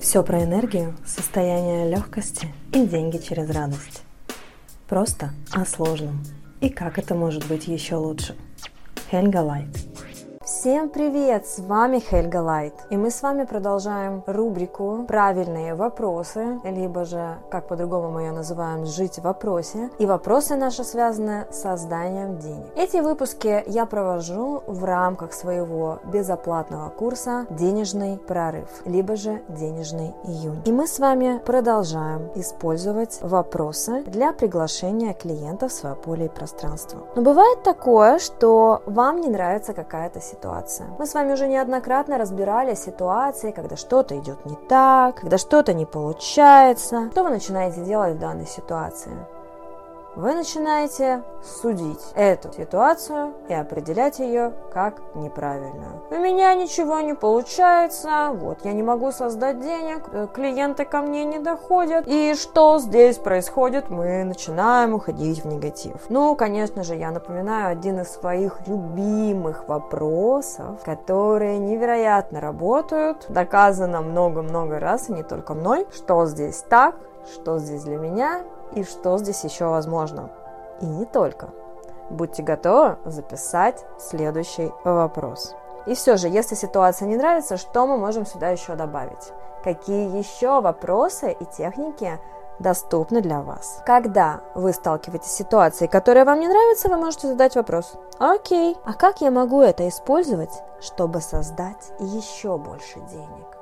Все про энергию, состояние легкости и деньги через радость. Просто о сложном. И как это может быть еще лучше. Хельга Лайт. Всем привет! С вами Хельга Лайт. И мы с вами продолжаем рубрику «Правильные вопросы», либо же, как по-другому мы ее называем, «Жить в вопросе». И вопросы наши связаны с созданием денег. Эти выпуски я провожу в рамках своего безоплатного курса «Денежный прорыв», либо же «Денежный июнь». И мы с вами продолжаем использовать вопросы для приглашения клиентов в свое поле и пространство. Но бывает такое, что вам не нравится какая-то ситуация ситуация. Мы с вами уже неоднократно разбирали ситуации, когда что-то идет не так, когда что-то не получается. Что вы начинаете делать в данной ситуации? Вы начинаете судить эту ситуацию и определять ее как неправильную. У меня ничего не получается, вот я не могу создать денег, э, клиенты ко мне не доходят. И что здесь происходит? Мы начинаем уходить в негатив. Ну, конечно же, я напоминаю один из своих любимых вопросов, которые невероятно работают, доказано много-много раз, и не только мной, что здесь так, что здесь для меня и что здесь еще возможно. И не только. Будьте готовы записать следующий вопрос. И все же, если ситуация не нравится, что мы можем сюда еще добавить? Какие еще вопросы и техники доступны для вас. Когда вы сталкиваетесь с ситуацией, которая вам не нравится, вы можете задать вопрос. Окей, а как я могу это использовать, чтобы создать еще больше денег?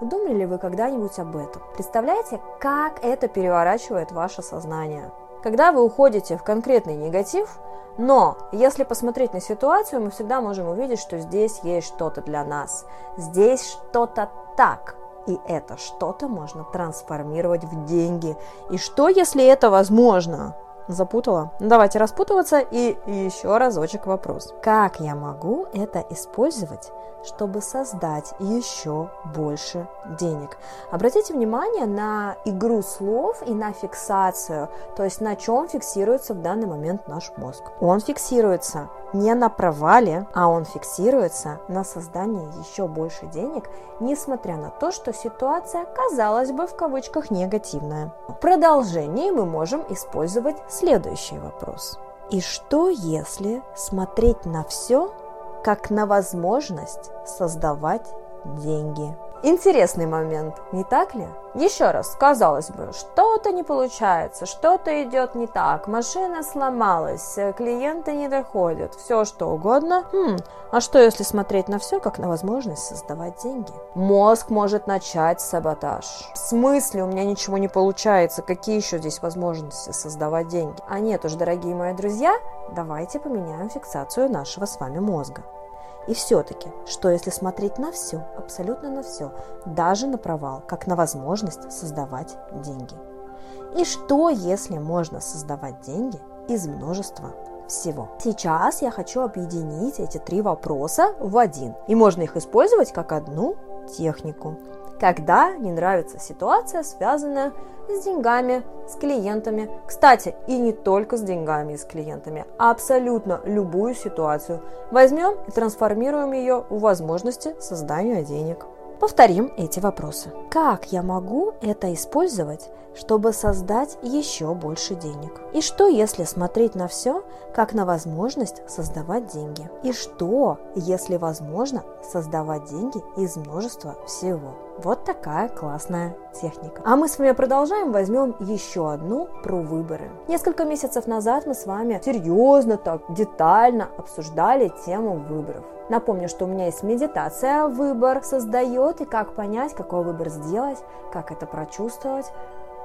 Думали ли вы когда-нибудь об этом? Представляете, как это переворачивает ваше сознание? Когда вы уходите в конкретный негатив, но если посмотреть на ситуацию, мы всегда можем увидеть, что здесь есть что-то для нас. Здесь что-то так. И это что-то можно трансформировать в деньги. И что, если это возможно? Запутала? Ну, давайте распутываться и еще разочек вопрос. Как я могу это использовать чтобы создать еще больше денег. Обратите внимание на игру слов и на фиксацию, то есть на чем фиксируется в данный момент наш мозг. Он фиксируется не на провале, а он фиксируется на создании еще больше денег, несмотря на то, что ситуация, казалось бы, в кавычках негативная. В продолжении мы можем использовать следующий вопрос. И что если смотреть на все как на возможность создавать деньги. Интересный момент, не так ли? Еще раз, казалось бы, что-то не получается, что-то идет не так, машина сломалась, клиенты не доходят, все что угодно. Хм, а что если смотреть на все как на возможность создавать деньги? Мозг может начать саботаж. В смысле у меня ничего не получается, какие еще здесь возможности создавать деньги? А нет уж, дорогие мои друзья, давайте поменяем фиксацию нашего с вами мозга. И все-таки, что если смотреть на все, абсолютно на все, даже на провал, как на возможность создавать деньги? И что, если можно создавать деньги из множества всего. Сейчас я хочу объединить эти три вопроса в один. И можно их использовать как одну технику когда не нравится ситуация, связанная с деньгами, с клиентами. Кстати, и не только с деньгами и с клиентами, а абсолютно любую ситуацию. Возьмем и трансформируем ее в возможности создания денег. Повторим эти вопросы. Как я могу это использовать, чтобы создать еще больше денег? И что, если смотреть на все, как на возможность создавать деньги? И что, если возможно создавать деньги из множества всего? Вот такая классная техника. А мы с вами продолжаем, возьмем еще одну про выборы. Несколько месяцев назад мы с вами серьезно так, детально обсуждали тему выборов. Напомню, что у меня есть медитация «Выбор создает» и как понять, какой выбор сделать, как это прочувствовать.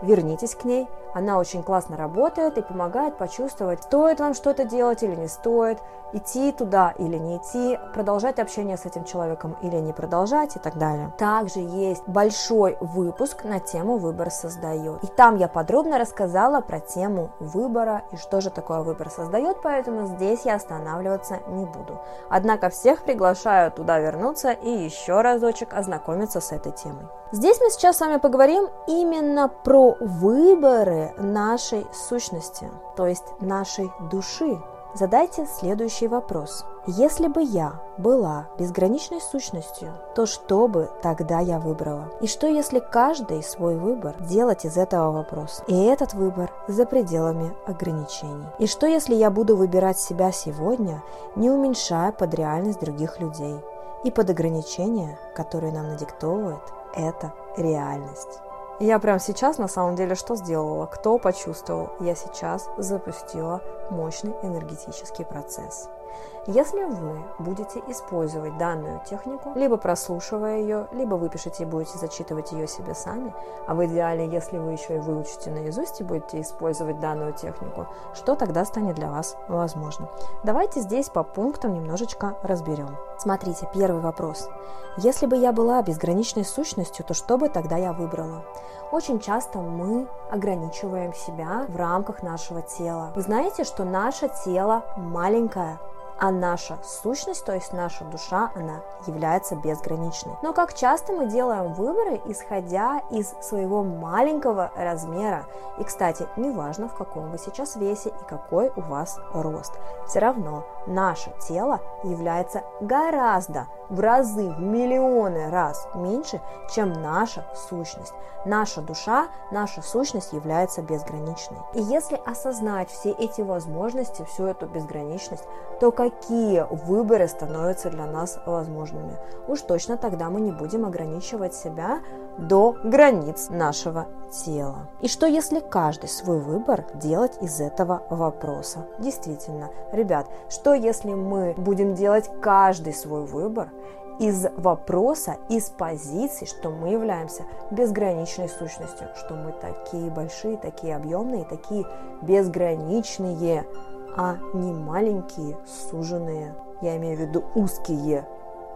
Вернитесь к ней, она очень классно работает и помогает почувствовать, стоит вам что-то делать или не стоит, идти туда или не идти, продолжать общение с этим человеком или не продолжать и так далее. Также есть большой выпуск на тему «Выбор создает». И там я подробно рассказала про тему выбора и что же такое выбор создает, поэтому здесь я останавливаться не буду. Однако всех приглашаю туда вернуться и еще разочек ознакомиться с этой темой. Здесь мы сейчас с вами поговорим именно про выборы нашей сущности, то есть нашей души, Задайте следующий вопрос. Если бы я была безграничной сущностью, то что бы тогда я выбрала? И что если каждый свой выбор делать из этого вопроса? И этот выбор за пределами ограничений. И что если я буду выбирать себя сегодня, не уменьшая под реальность других людей? И под ограничения, которые нам надиктовывает эта реальность. Я прямо сейчас на самом деле что сделала? Кто почувствовал? Я сейчас запустила мощный энергетический процесс. Если вы будете использовать данную технику, либо прослушивая ее, либо выпишите и будете зачитывать ее себе сами, а в идеале, если вы еще и выучите наизусть и будете использовать данную технику, что тогда станет для вас возможным? Давайте здесь по пунктам немножечко разберем. Смотрите, первый вопрос. Если бы я была безграничной сущностью, то что бы тогда я выбрала? Очень часто мы ограничиваем себя в рамках нашего тела. Вы знаете, что наше тело маленькое, а наша сущность, то есть наша душа, она является безграничной. Но как часто мы делаем выборы, исходя из своего маленького размера. И, кстати, неважно, в каком вы сейчас весе и какой у вас рост. Все равно наше тело является гораздо в разы, в миллионы раз меньше, чем наша сущность. Наша душа, наша сущность является безграничной. И если осознать все эти возможности, всю эту безграничность, то какие выборы становятся для нас возможными? Уж точно тогда мы не будем ограничивать себя до границ нашего тела. И что если каждый свой выбор делать из этого вопроса? Действительно, ребят, что если мы будем делать каждый свой выбор из вопроса, из позиции, что мы являемся безграничной сущностью, что мы такие большие, такие объемные, такие безграничные, а не маленькие, суженные, я имею в виду узкие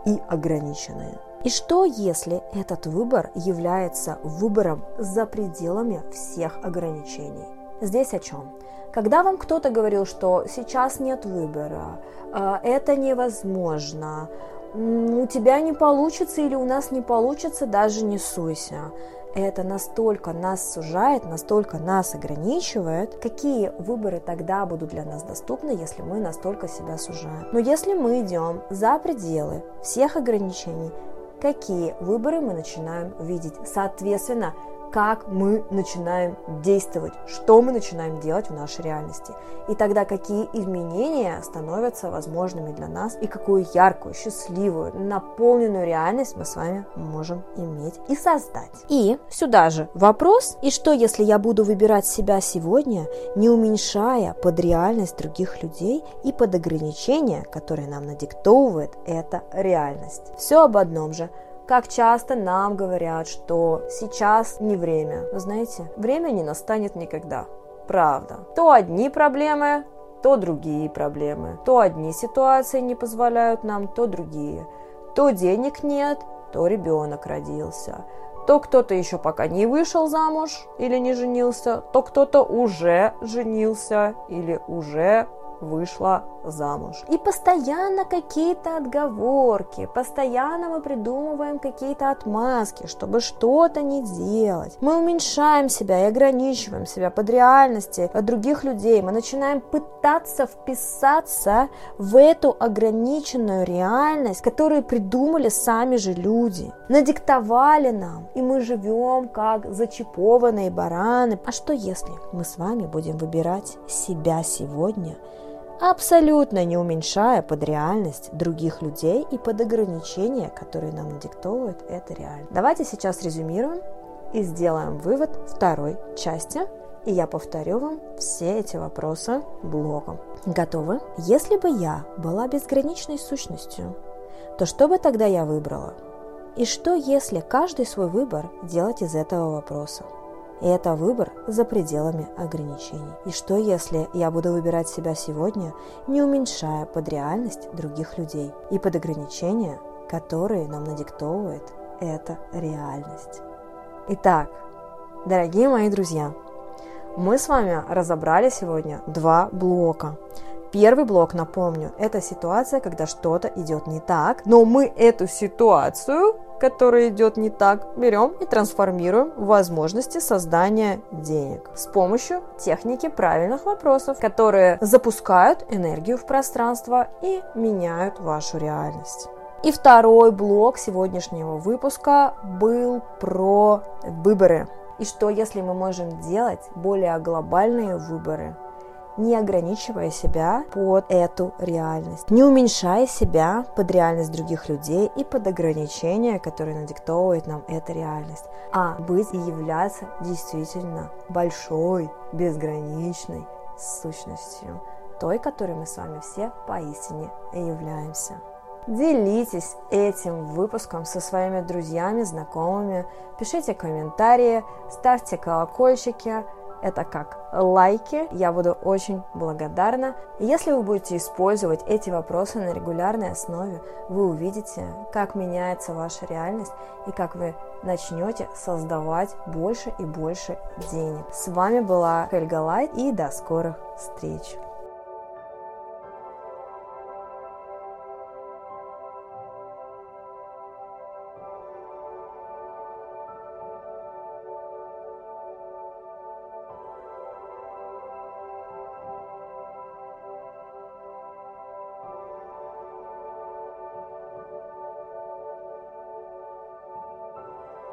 и ограниченные. И что, если этот выбор является выбором за пределами всех ограничений? Здесь о чем? Когда вам кто-то говорил, что сейчас нет выбора, э, это невозможно, у тебя не получится или у нас не получится, даже не суйся. Это настолько нас сужает, настолько нас ограничивает. Какие выборы тогда будут для нас доступны, если мы настолько себя сужаем? Но если мы идем за пределы всех ограничений, какие выборы мы начинаем видеть? Соответственно, как мы начинаем действовать, что мы начинаем делать в нашей реальности. И тогда какие изменения становятся возможными для нас и какую яркую, счастливую, наполненную реальность мы с вами можем иметь и создать. И сюда же вопрос, и что если я буду выбирать себя сегодня, не уменьшая под реальность других людей и под ограничения, которые нам надиктовывает эта реальность. Все об одном же – как часто нам говорят, что сейчас не время. Вы знаете, время не настанет никогда. Правда. То одни проблемы, то другие проблемы. То одни ситуации не позволяют нам, то другие. То денег нет, то ребенок родился. То кто-то еще пока не вышел замуж или не женился, то кто-то уже женился или уже вышла замуж. И постоянно какие-то отговорки, постоянно мы придумываем какие-то отмазки, чтобы что-то не делать. Мы уменьшаем себя и ограничиваем себя под реальности других людей. Мы начинаем пытаться вписаться в эту ограниченную реальность, которую придумали сами же люди. Надиктовали нам, и мы живем как зачипованные бараны. А что если мы с вами будем выбирать себя сегодня – абсолютно не уменьшая под реальность других людей и под ограничения, которые нам надиктовывают это реально. Давайте сейчас резюмируем и сделаем вывод второй части, и я повторю вам все эти вопросы блоком. Готовы? Если бы я была безграничной сущностью, то что бы тогда я выбрала? И что, если каждый свой выбор делать из этого вопроса? И это выбор за пределами ограничений. И что если я буду выбирать себя сегодня, не уменьшая под реальность других людей и под ограничения, которые нам надиктовывает эта реальность? Итак, дорогие мои друзья, мы с вами разобрали сегодня два блока. Первый блок, напомню, это ситуация, когда что-то идет не так, но мы эту ситуацию который идет не так, берем и трансформируем в возможности создания денег с помощью техники правильных вопросов, которые запускают энергию в пространство и меняют вашу реальность. И второй блок сегодняшнего выпуска был про выборы. И что если мы можем делать более глобальные выборы, не ограничивая себя под эту реальность, не уменьшая себя под реальность других людей и под ограничения, которые надиктовывает нам эта реальность, а быть и являться действительно большой, безграничной сущностью, той, которой мы с вами все поистине и являемся. Делитесь этим выпуском со своими друзьями, знакомыми, пишите комментарии, ставьте колокольчики, это как лайки, я буду очень благодарна. Если вы будете использовать эти вопросы на регулярной основе, вы увидите, как меняется ваша реальность и как вы начнете создавать больше и больше денег. С вами была Хельга Лайт и до скорых встреч!